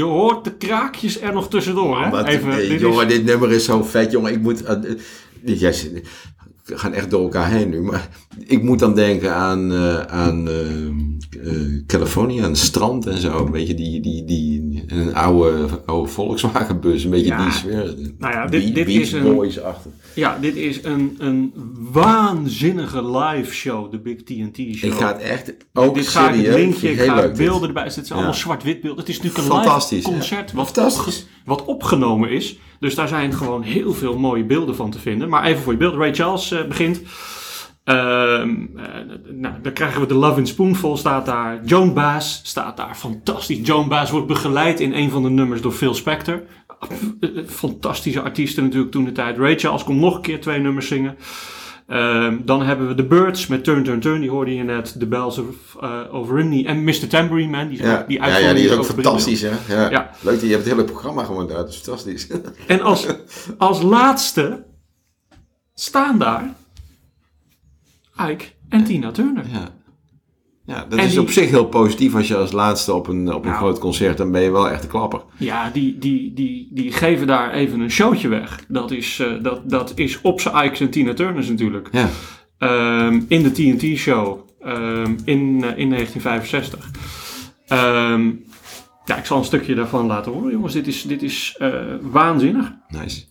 Je hoort de kraakjes er nog tussendoor. Hè? Wat, Even, dit jongen, is, dit nummer is zo vet, jongen. Ik moet... yes, we gaan echt door elkaar heen nu. Maar ik moet dan denken aan, eh, aan Californië, aan het strand en zo. Een beetje die, die, die een oude, oude Volkswagenbus. Een beetje Ja. die sfeer. Nou ja, dit- dit is een- achter. ja, dit is een, een waanzinnige live show, de Big TNT Show. Ik ga het echt ook dit ga ik het serieus. linkje, ik heel ga dit. beelden erbij. Het zijn allemaal Ja. zwart-wit beelden. Het is natuurlijk een live concert wat, opge- wat opgenomen is. Dus daar zijn gewoon heel veel mooie beelden van te vinden. Maar even voor je beeld. Ray Charles eh, begint. Ehm, eh, nou, dan krijgen we de Love in Spoonful staat daar. Joan Baez staat daar. Fantastisch. Joan Baez wordt begeleid in een van de nummers door Phil Spector. Eh, eh, Fantastische artiesten natuurlijk toen de tijd. Ray Charles komt nog een keer twee nummers zingen. Ehm, dan hebben we The Birds met Turn Turn Turn, die hoorde je net. The Bells of, uh, of Rimney en Mr. Tambourine Man. Die, Ja, ook- die ja, ja, die is ook fantastisch, hè? Ja. Ja. Leuk, je hebt het hele programma gewoon daar. Dat is fantastisch. En als, [LAUGHS] als laatste staan daar Ike en Tina Turner. Ja. Ja, dat En is die- op zich heel positief als je als laatste op een, op een Nou. groot concert, dan ben je wel echt een klapper. Ja, die, die, die, die geven daar even een showtje weg. Dat is, eh, dat, dat is op zijn Ike's en Tina Turners natuurlijk. Ja. Ehm, in de TNT-show ehm, in, eh, in 1965. Ehm, ja, ik zal een stukje daarvan laten horen, jongens. Dit is, dit is eh, waanzinnig. Nice.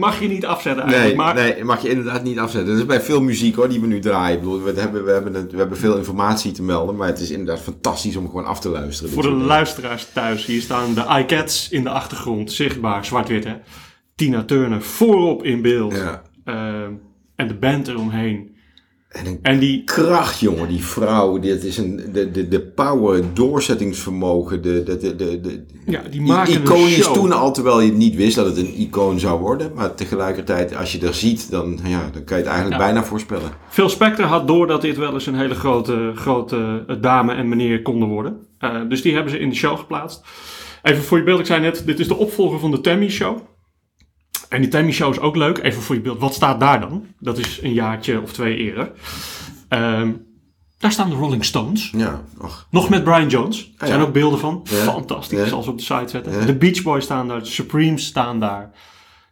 Mag je niet afzetten eigenlijk. Nee, maar nee, mag je inderdaad niet afzetten. Dat is bij veel muziek hoor, die we nu draaien. Ik bedoel, we hebben, we, hebben het- we hebben veel informatie te melden, maar het is inderdaad fantastisch om gewoon af te luisteren. voor de dingen. luisteraars thuis, hier staan de iCats in de achtergrond. Zichtbaar, zwart-wit hè. Tina Turner voorop in beeld. Ja. Ehm, en de band eromheen. En een En die, kracht, jongen, die vrouw. Dit is een, de, de, de power, doorzettingsvermogen. De, de, de, de, de, ja, die maken iconisch show. toen al, terwijl je niet wist dat het een icoon zou worden. Maar tegelijkertijd, als je er ziet, dan, ja, dan kan je het eigenlijk Ja. bijna voorspellen. Phil Spector had door dat dit wel eens een hele grote, grote eh, dame en meneer konden worden. Eh, dus die hebben ze in de show geplaatst. Even voor je beeld, ik zei net, dit is de opvolger van de Tammy Show. En die Tammy Show is ook leuk. Even voor je beeld, wat staat daar dan? Dat is een jaartje of twee eerder. Ehm, daar staan de Rolling Stones. Ja, och. Nog met Brian Jones. Er Ah, zijn ja. ook beelden van. Ja. Fantastisch. Ja. Ze op de site zetten. De Beach Boys staan daar. De Supremes staan daar.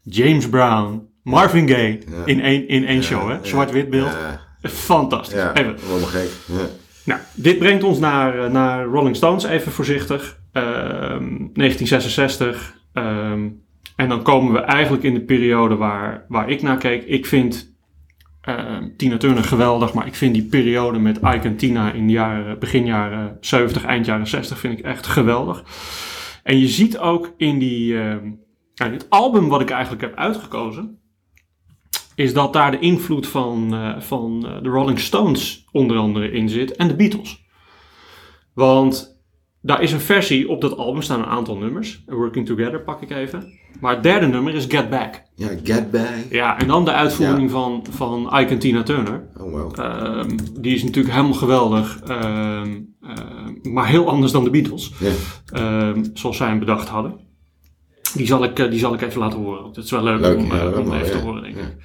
James Brown. Marvin Gaye. In één, in één show, hè? Zwart-wit beeld. Fantastisch. ja Even. helemaal gek. Ja. Nou, dit brengt ons naar, eh, naar Rolling Stones, even voorzichtig. Ehm, 1966. Ehm, en dan komen we eigenlijk in de periode waar, waar ik naar keek. Ik vind ehm, Tina Turner geweldig, maar ik vind die periode met Ike en Tina in de jaren, begin jaren 70, eind jaren 60 vind ik echt geweldig. En je ziet ook in die, ehm, ja, dit album wat ik eigenlijk heb uitgekozen, is dat daar de invloed van, eh, van eh, de Rolling Stones onder andere in zit en de Beatles. Want daar is een versie, op dat album staan een aantal nummers. Working Together pak ik even. Maar het derde nummer is Get Back. Ja, Get Back. Ja, en dan de uitvoering van, van Ike en Tina Turner. Oh. Ehm, die is natuurlijk helemaal geweldig. ehm, ehm, maar heel anders dan de Beatles. Ja. Ehm, zoals zij hem bedacht hadden. Die zal ik, eh, die zal ik even laten horen. Dat is wel leuk, Leuk, om, ja, eh, om even te horen, denk ik.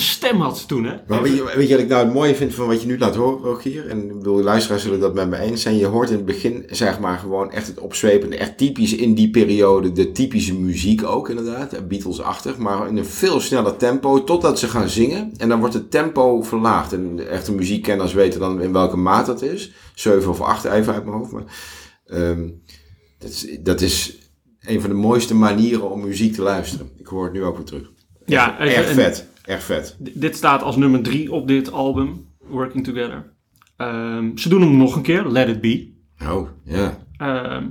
Stem had toen, hè? Maar weet je, weet je wat ik nou het mooie vind van wat je nu laat horen, Rogier? En ik bedoel, luisteraars zullen dat met me eens zijn. Je hoort in het begin, zeg maar, gewoon echt het opzwepende. Echt typisch in die periode, de typische muziek ook inderdaad. eh, Beatles-achtig, maar in een veel sneller tempo. Totdat ze gaan zingen. En dan wordt het tempo verlaagd. En de echte muziekkenners weten dan in welke maat dat is. 7 of 8 even uit mijn hoofd. Maar, ehm, dat, is, dat is een van de mooiste manieren om muziek te luisteren. Ik hoor het nu ook weer terug. Ja, en- vet. Erg vet. D- Dit staat als nummer drie op dit album, Working Together. Ehm, ze doen hem nog een keer, Let It Be. Oh, ja. Ehm,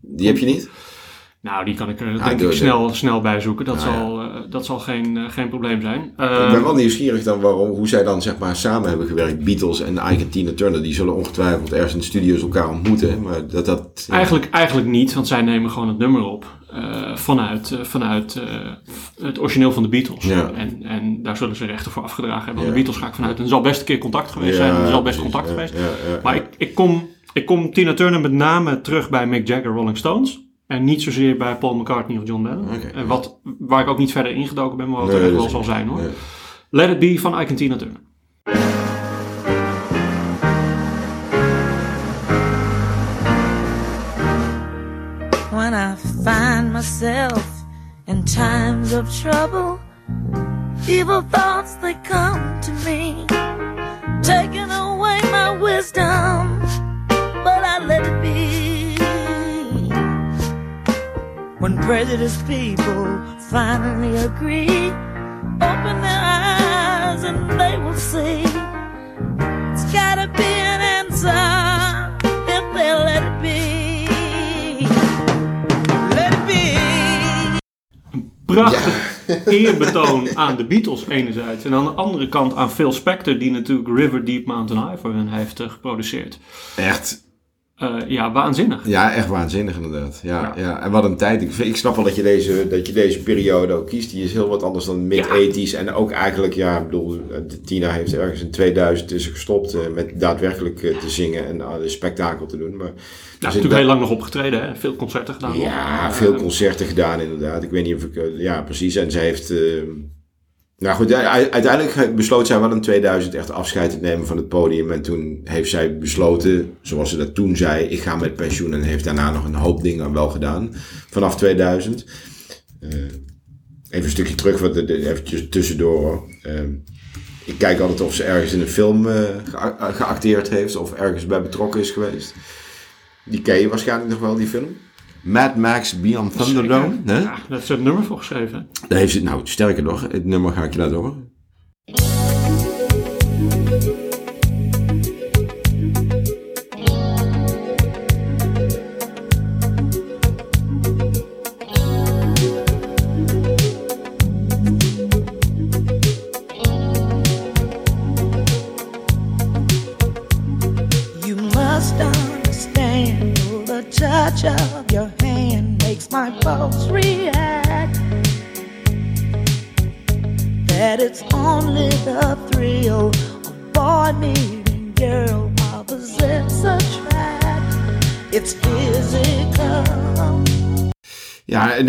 Die heb je niet? Nou, die kan ik er denk ik snel, snel bij zoeken. Dat Ah, zal, eh, dat zal geen, eh, geen probleem zijn. ik Ehm, ben wel nieuwsgierig dan waarom, hoe zij dan zeg maar samen hebben gewerkt. Beatles en Ike en Tina Turner. Die zullen ongetwijfeld ergens in de studio's elkaar ontmoeten. Maar dat dat... ja. Eigenlijk, eigenlijk niet, want zij nemen gewoon het nummer op eh, vanuit, eh, vanuit eh, het origineel van de Beatles. Ja. En, en daar zullen ze rechten voor afgedragen hebben. Ja. De Beatles ga ik vanuit. En er zal best een keer contact geweest Ja, zijn. Er zal best precies. contact geweest. Maar ik, ik, kom, ik kom Tina Turner met name terug bij Mick Jagger, Rolling Stones. En niet zozeer bij Paul McCartney of John Lennon. Oké. En wat, waar ik ook niet verder ingedoken ben, maar wat Nee, er wel zal zijn hoor. nee. Let It Be van Ike Tina Turner. when I find myself in times of trouble. Evil thoughts they come to me, taking away my wisdom, When prejudiced people finally agree, open their eyes and they will see. It's gotta be an answer if they let it be. Let it be. Prachtig [LAUGHS] eerbetoon aan de Beatles enerzijds. En aan de andere kant aan Phil Spector, die natuurlijk River Deep Mountain High voor hen heeft geproduceerd. Echt, Eh, ja, waanzinnig. ja, echt waanzinnig inderdaad. Ja, Ja. ja. En wat een tijd. Ik, ik snap wel dat je, deze, dat je deze periode ook kiest. Die is heel wat anders dan mid-80s. En ook eigenlijk, ja, ik bedoel, eh, Tina heeft ergens in 2000 tussen gestopt eh, met daadwerkelijk te zingen en een spektakel te doen. Maar, Ja, dus natuurlijk inderdaad- heel lang nog opgetreden, hè? veel concerten gedaan. Ja, veel concerten gedaan inderdaad. Ik weet niet of ik... Ja, precies. En zij heeft... nou goed, uiteindelijk besloot zij wel in 2000 echt afscheid te nemen van het podium. En toen heeft zij besloten, zoals ze dat toen zei, ik ga met pensioen. En heeft daarna nog een hoop dingen wel gedaan. Vanaf 2000. Eh, even een stukje terug, wat, eventjes tussendoor. Eh, ik kijk altijd of ze ergens in een film eh, gea- geacteerd heeft. Of ergens bij betrokken is geweest. Die ken je waarschijnlijk nog wel, die film. Mad Max Beyond Thunderdome. Hè? Ja, daar is het nummer voor geschreven. Daar heeft ze, nou, sterker nog, het nummer ga ik je laten horen.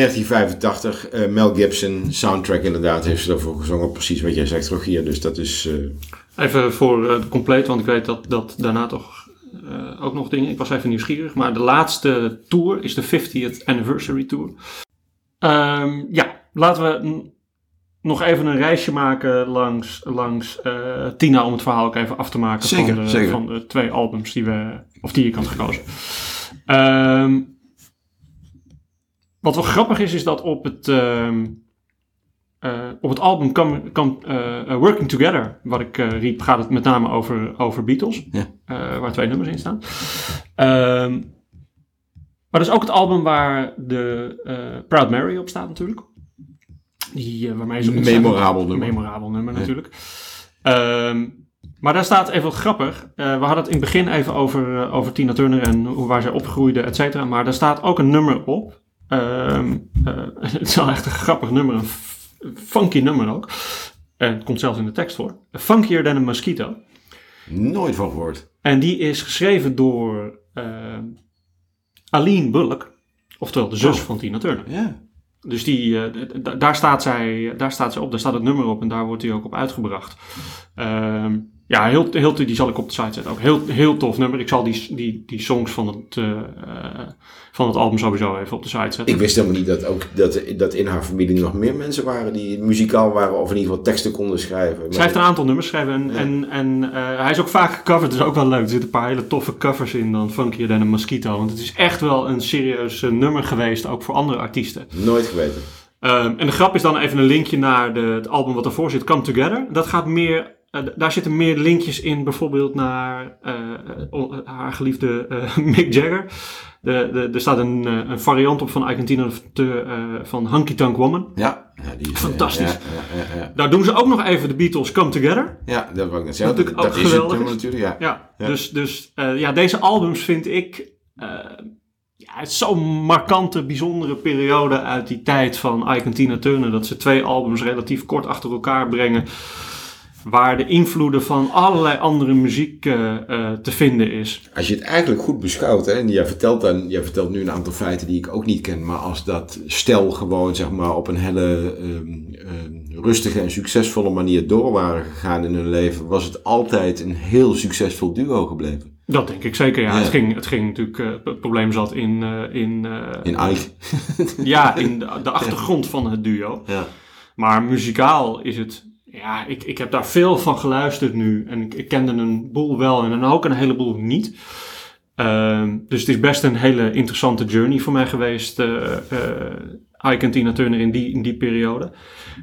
1985, eh, Mel Gibson, soundtrack inderdaad, heeft ze ervoor gezongen. Precies wat jij zegt, Rogier. Dus dat is... eh, Even voor eh, compleet, want ik weet dat, dat daarna toch eh, ook nog dingen. Ik was even nieuwsgierig, maar de laatste tour is de 50th Anniversary Tour. Ehm, ja, laten we nog even een reisje maken langs, langs eh, Tina om het verhaal ook even af te maken Zeker, van, de, zeker. van de twee albums die, we, of die ik had gekozen. Ehm, wat wel grappig is, is dat op het, ehm, eh, op het album Come, Come, eh, eh, Working Together, wat ik riep, gaat het met name over, over Beatles. Ja. waar twee nummers in staan. Ehm, maar dat is ook het album waar de Proud Mary op staat natuurlijk. Die, waarmee ze memorabel nummer. Memorabel nummer natuurlijk. Ehm, maar daar staat even wat grappig. We hadden het in het begin even over, over Tina Turner en hoe, waar zij opgroeide, et cetera. Maar daar staat ook een nummer op. Ehm, eh, [LAUGHS] het is wel echt een grappig nummer, een funky nummer ook. En het komt zelfs in de tekst voor. Funkier than a mosquito. nooit van gehoord. En die is geschreven door ehm Aline Bullock. Oftewel de zus Oh. van Tina Turner. Ja. Dus die, eh, daar, staat zij, daar staat zij op, daar staat het nummer op en daar wordt hij ook op uitgebracht. Ehm, ja, heel, heel, die zal ik op de site zetten ook. Heel, heel tof nummer. Ik zal die, die, die songs van het, eh, van het album sowieso even op de site zetten. Ik wist helemaal niet dat, ook, dat, dat in haar familie nog meer mensen waren die muzikaal waren of in ieder geval teksten konden schrijven. Zij heeft een aantal nummers geschreven en, Ja. en, en eh, hij is ook vaak gecoverd, dus ook wel leuk. Er zitten een paar hele toffe covers in dan Funkier Than a Mosquito. Want het is echt wel een serieus eh, nummer geweest, ook voor andere artiesten. Nooit geweten. Ehm, en de grap is dan even een linkje naar de, het album wat ervoor zit, Come Together. Dat gaat meer, eh, daar zitten meer linkjes in, bijvoorbeeld naar eh, o- haar geliefde eh, [LAUGHS] Mick Jagger. De, de, er staat een, eh, een variant op van I Can Tina Turner, eh, van Hunky Tonk Woman. Ja, ja die is, Fantastisch. Ja, ja. Daar doen ze ook nog even de Beatles Come Together. Ja, dat wou ik net zeggen. Natuurlijk Dat, ook dat is het natuurlijk, ja. Dus, dus eh, ja, deze albums vind ik. eh, ja, het is zo'n markante, bijzondere periode uit die tijd van Ike en Tina Turner. Dat ze twee albums relatief kort achter elkaar brengen. Waar de invloeden van allerlei andere muziek eh, eh, te vinden is. Als je het eigenlijk goed beschouwt, hè, en jij vertelt, dan, jij vertelt nu een aantal feiten die ik ook niet ken, maar als dat stel gewoon zeg maar, op een hele ehm, ehm, rustige en succesvolle manier door waren gegaan in hun leven, was het altijd een heel succesvol duo gebleven. Dat denk ik zeker. Ja, Ja. Het, ging, het ging natuurlijk. eh, het probleem zat in. in, In Ike. ja, in de, de achtergrond van het duo. Ja. Maar muzikaal is het. Ja, ik, ik heb daar veel van geluisterd nu. En ik, kende een boel wel en dan ook een heleboel niet. Ehm, dus het is best een hele interessante journey voor mij geweest. eh eh Ike en Tina Turner in die, in die periode.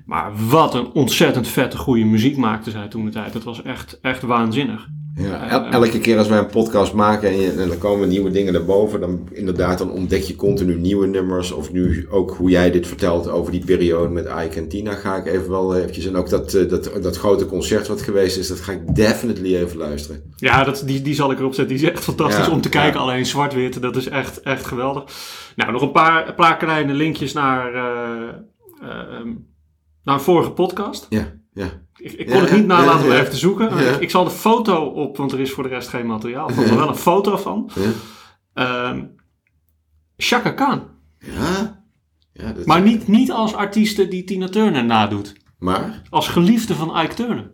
Maar wat een ontzettend vette goede muziek maakte zij toen de tijd. Het was echt, echt waanzinnig. Ja, el- elke keer als wij een podcast maken en, je, en er komen nieuwe dingen naar boven, dan inderdaad, dan ontdek je continu nieuwe nummers. Of nu ook hoe jij dit vertelt over die periode met Ike en Tina, ga ik even wel eventjes. En ook dat, eh, dat, dat grote concert wat geweest is, dat ga ik definitely even luisteren. Ja, dat, die, die zal ik erop zetten. Die is echt fantastisch Ja, om te kijken. ja. Alleen zwart-wit, dat is echt, echt geweldig. Nou, nog een paar, een paar kleine linkjes naar, eh, ehm, naar een vorige podcast. Ja, ja. Ik, ik kon het niet nalaten om even te zoeken. Ik, ik zal de foto op, want er is voor de rest geen materiaal van. Maar wel een foto van. Ja. Ehm Chaka Khan. Ja, ja dat, Maar niet, niet als artieste die Tina Turner nadoet. Maar? Als geliefde van Ike Turner.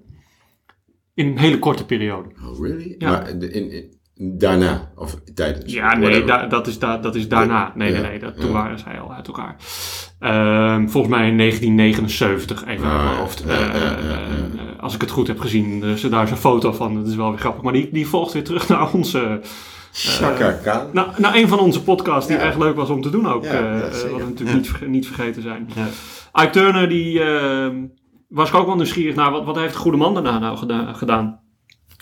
In een hele korte periode. Oh, really? Ja. Maar in, in- daarna, of tijdens? Ja, nee, da- dat, is da- dat is daarna. Nee, nee, Ja, nee. Dat, ja. toen waren zij al uit elkaar. Ehm, volgens mij in 1979, even uit Ah, mijn ja. hoofd. Ja, ja, Eh, ja, ja. eh, als ik het goed heb gezien, dus daar is een foto van. Dat is wel weer grappig. Maar die, die volgt weer terug naar onze... Chaka. Nou, naar een van onze podcasts die Ja. erg leuk was om te doen ook. Eh, eh, wat we natuurlijk niet, niet vergeten zijn. Ja. Ike Turner, die ehm, was ik ook wel nieuwsgierig naar. Wat, wat heeft de goede man daarna nou geda- gedaan?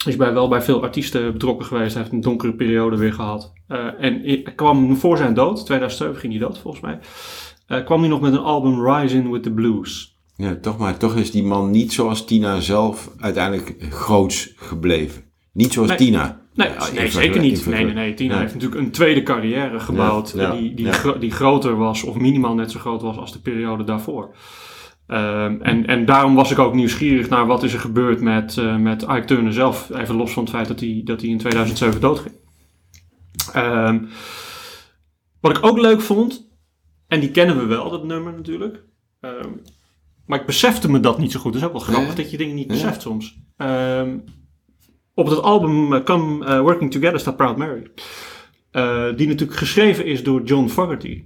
Is bij, wel bij veel artiesten betrokken geweest. Hij heeft een donkere periode weer gehad. Eh, en kwam voor zijn dood, 2007 ging hij dood volgens mij. eh, kwam hij nog met een album Rising with the Blues. Ja, toch maar, toch is die man niet zoals Tina zelf uiteindelijk groots gebleven. Niet zoals Nee. Tina. Nee, Ja, zeker niet. Nee, nee, nee. Tina Ja. heeft natuurlijk een tweede carrière gebouwd. Ja, die, die, gro- die groter was, of minimaal net zo groot was als de periode daarvoor. Ehm, en, en daarom was ik ook nieuwsgierig naar wat is er gebeurd met, eh, met Ike Turner zelf. Even los van het feit dat hij, dat hij in 2007 doodging. Ehm, wat ik ook leuk vond. En die kennen we wel, dat nummer natuurlijk. Ehm, maar ik besefte me dat niet zo goed. Het is ook wel grappig dat je dingen niet beseft soms. Op het album eh, Come eh, Working Together staat Proud Mary. Die natuurlijk geschreven is door John Fogerty.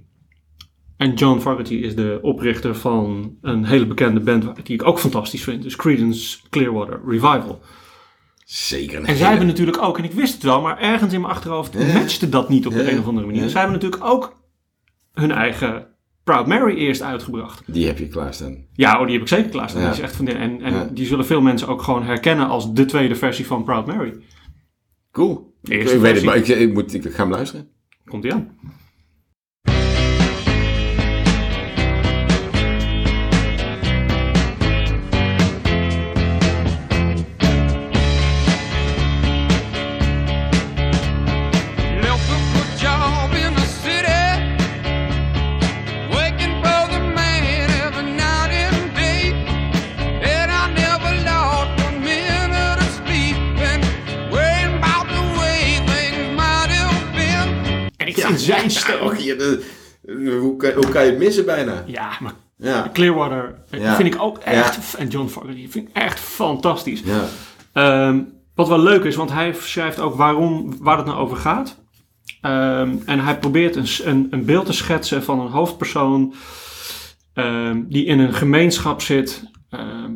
En John Fogerty is de oprichter van een hele bekende band die ik ook fantastisch vind. Dus Creedence Clearwater Revival. Zeker een En zij hebben natuurlijk ook, en ik wist het wel, maar ergens in mijn achterhoofd matchte dat niet op de een of andere manier. Ja. Zij hebben natuurlijk ook hun eigen Proud Mary eerst uitgebracht. Die heb je klaarstaan. Ja, oh, die heb ik zeker klaarstaan. Ja. Die is echt van de, en en Ja. die zullen veel mensen ook gewoon herkennen als de tweede versie van Proud Mary. Cool. Ik, weet het, versie. maar ik, ik, moet, ik ga hem luisteren. Komt ie aan. [LAUGHS] je, de- hoe, kan, hoe kan je het missen bijna? Ja, maar Ja. Clearwater eh, Ja. vind ik ook echt... Ja. En John Fogerty vind ik echt fantastisch. Ja. Ehm, wat wel leuk is, want hij schrijft ook waarom, waar het nou over gaat. Ehm, en hij probeert een, een, een beeld te schetsen van een hoofdpersoon ehm, die in een gemeenschap zit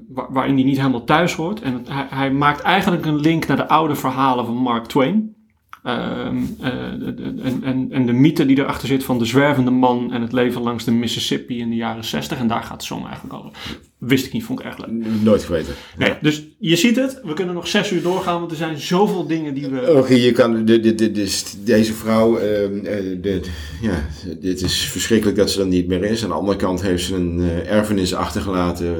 wa- waarin hij niet helemaal thuis hoort. En hij, hij maakt eigenlijk een link naar de oude verhalen van Mark Twain. Ehm, eh, de- de- en, en, de mythe die erachter zit van de zwervende man en het leven langs de Mississippi in de jaren 60. En daar gaat de song eigenlijk over. Wist ik niet, vond ik echt leuk. Nooit geweten. Nee, dus je ziet het, we kunnen nog zes uur doorgaan, want er zijn zoveel dingen die we... Och, je kan, de, de, de, deze vrouw, ehm, eh, de, ja, dit is verschrikkelijk dat ze er niet meer is. Aan de andere kant heeft ze een eh, erfenis achtergelaten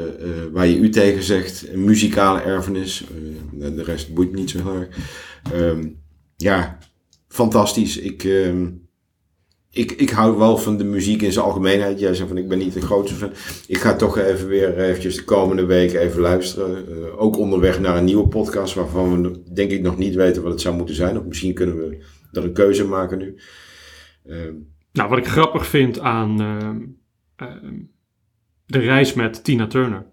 waar je u tegen zegt. Een muzikale erfenis. De rest boeit niet zo heel erg. Ehm, ja, fantastisch. Ik, ehm, ik, ik hou wel van de muziek in zijn algemeenheid. Jij zegt van ik ben niet de grootste fan. Ik ga toch even weer eventjes de komende week even luisteren. Eh, ook onderweg naar een nieuwe podcast waarvan we denk ik nog niet weten wat het zou moeten zijn. Of misschien kunnen we er een keuze maken nu. Ehm, Nou, wat ik grappig vind aan ehm, de reis met Tina Turner,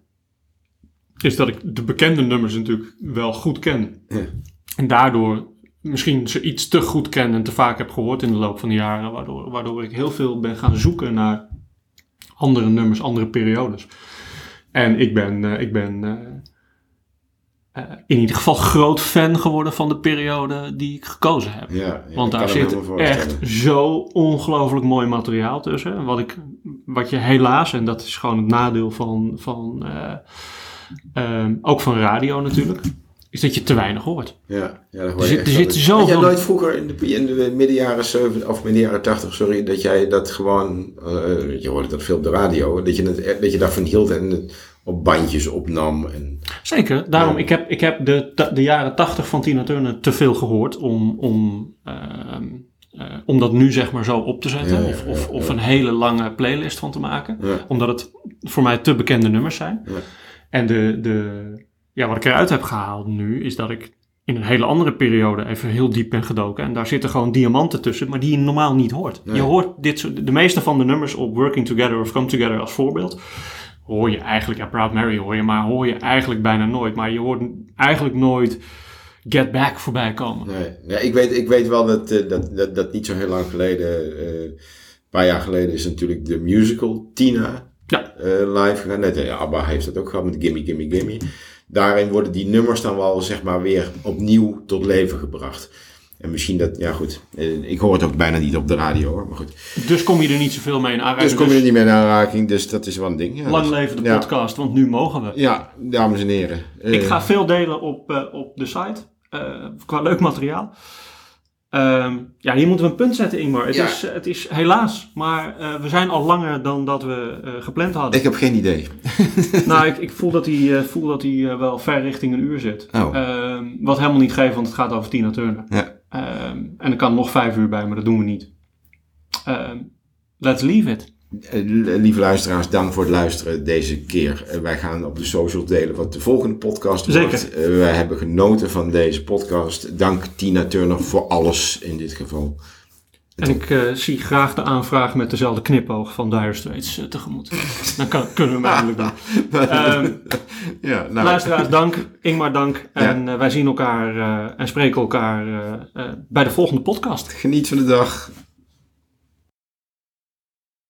is dat ik de bekende nummers natuurlijk wel goed ken. Ja. En daardoor misschien ze iets te goed ken en te vaak heb gehoord in de loop van de jaren, waardoor, waardoor ik heel veel ben gaan zoeken naar andere nummers, andere periodes. En ik ben, eh, ik ben eh, eh, in ieder geval groot fan geworden van de periode die ik gekozen heb. ja, ja, Want daar zit echt zo ongelooflijk mooi materiaal tussen. Wat, ik, wat je helaas, en dat is gewoon het nadeel van, van eh, ehm, ook van radio natuurlijk, is dat je te weinig hoort. Ja, ja dat hoor Er je zit- echt er zit zoveel- Had jij nooit vroeger in de, in de midden jaren 70 of midden jaren 80, sorry, dat jij dat gewoon, eh, je hoorde dat veel op de radio, dat je, het, dat je daarvan hield en het op bandjes opnam. En, Zeker, daarom, Ja. ik heb, ik heb de, de jaren tachtig van Tina Turner te veel gehoord om, om, ehm, eh, om dat nu zeg maar zo op te zetten. Ja, of of, of een hele lange playlist van te maken. Omdat het voor mij te bekende nummers zijn. Ja. En de, de, ja, wat ik eruit heb gehaald nu is dat ik in een hele andere periode even heel diep ben gedoken. En daar zitten gewoon diamanten tussen, maar die je normaal niet hoort. Nee. Je hoort dit soort, de meeste van de nummers op Working Together of Come Together als voorbeeld. Hoor je eigenlijk, ja, Proud Mary hoor je, maar hoor je eigenlijk bijna nooit. Maar je hoort eigenlijk nooit Get Back voorbij komen. nee, ja, ik, weet, ik weet wel dat, eh, dat, dat, dat niet zo heel lang geleden, eh, een paar jaar geleden, is natuurlijk de musical Tina Ja. eh, live gegaan. Net, ja, ABBA heeft dat ook gehad met Gimme Gimme Gimme. Daarin worden die nummers dan wel zeg maar weer opnieuw tot leven gebracht. En misschien dat, ja goed, eh, ik hoor het ook bijna niet op de radio hoor, maar goed. Dus kom je er niet zoveel mee in aanraking. Dus kom je er niet meer in aanraking, dus dat is wel een ding. Ja, Lang leven de ja. podcast, want nu mogen we. Ja, dames en heren. Eh, Ik ga veel delen op, eh, op de site. eh, qua leuk materiaal. Ehm, ja, hier moeten we een punt zetten, Ingmar. Het, Ja. is, het is helaas, maar eh, we zijn al langer dan dat we eh, gepland hadden. Ik heb geen idee. [LAUGHS] nou, ik, ik voel dat hij, eh, voel dat hij eh, wel ver richting een uur zit. Oh. Ehm, wat helemaal niet geeft, want het gaat over Tina Turner. Ja. Ehm, en er kan nog vijf uur bij, maar dat doen we niet. Let's leave it. Eh, Lieve luisteraars, dank voor het luisteren deze keer. Eh, Wij gaan op de social delen wat de volgende podcast wordt. Zeker. Eh, Wij hebben genoten van deze podcast. Dank Tina Turner voor alles in dit geval. En ik zie graag de aanvraag met dezelfde knipoog van Dire Straits tegemoet. [LAUGHS] Dan kan, kunnen we hem eindelijk doen. [LAUGHS] Ehm, ja, nou, Luisteraars, dank. Ingmar, dank. En wij zien elkaar en spreken elkaar bij de volgende podcast. geniet van de dag.